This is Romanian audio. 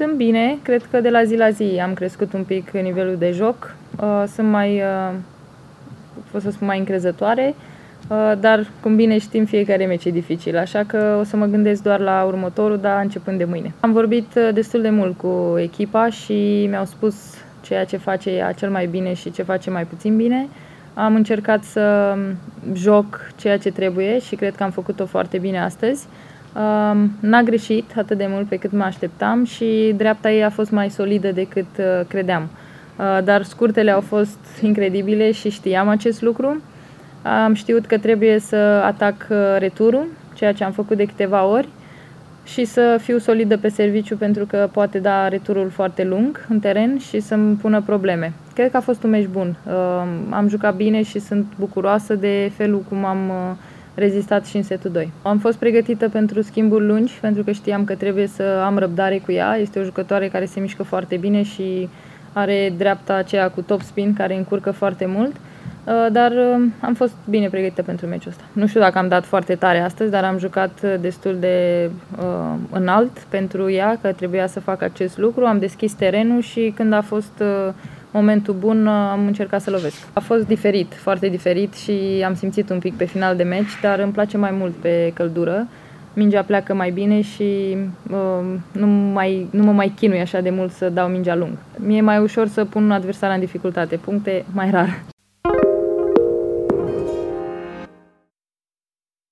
Sunt bine, cred că de la zi la zi am crescut un pic nivelul de joc. Uh, sunt mai, uh, pot să spun, mai încrezătoare, uh, dar cum bine știm, fiecare meci e dificil, așa că o să mă gândesc doar la următorul, dar începând de mâine. Am vorbit destul de mult cu echipa și mi-au spus ceea ce face ea cel mai bine și ce face mai puțin bine. Am încercat să joc ceea ce trebuie și cred că am făcut-o foarte bine astăzi. N-a greșit atât de mult pe cât mă așteptam și dreapta ei a fost mai solidă decât uh, credeam. Uh, dar scurtele au fost incredibile și știam acest lucru. Am știut că trebuie să atac uh, returul, ceea ce am făcut de câteva ori și să fiu solidă pe serviciu pentru că poate da returul foarte lung în teren și să-mi pună probleme. Cred că a fost un meci bun. Am jucat bine și sunt bucuroasă de felul cum am rezistat și în setul 2. Am fost pregătită pentru schimburi lungi, pentru că știam că trebuie să am răbdare cu ea. Este o jucătoare care se mișcă foarte bine și are dreapta aceea cu top spin, care încurcă foarte mult. Uh, dar uh, am fost bine pregătită pentru meciul ăsta. Nu știu dacă am dat foarte tare astăzi, dar am jucat destul de uh, înalt pentru ea, că trebuia să fac acest lucru. Am deschis terenul și când a fost uh, momentul bun am încercat să lovesc. A fost diferit, foarte diferit și am simțit un pic pe final de meci, dar îmi place mai mult pe căldură. Mingea pleacă mai bine și uh, nu, mai, nu mă mai chinui așa de mult să dau mingea lung. Mie e mai ușor să pun un adversar în dificultate, puncte mai rar.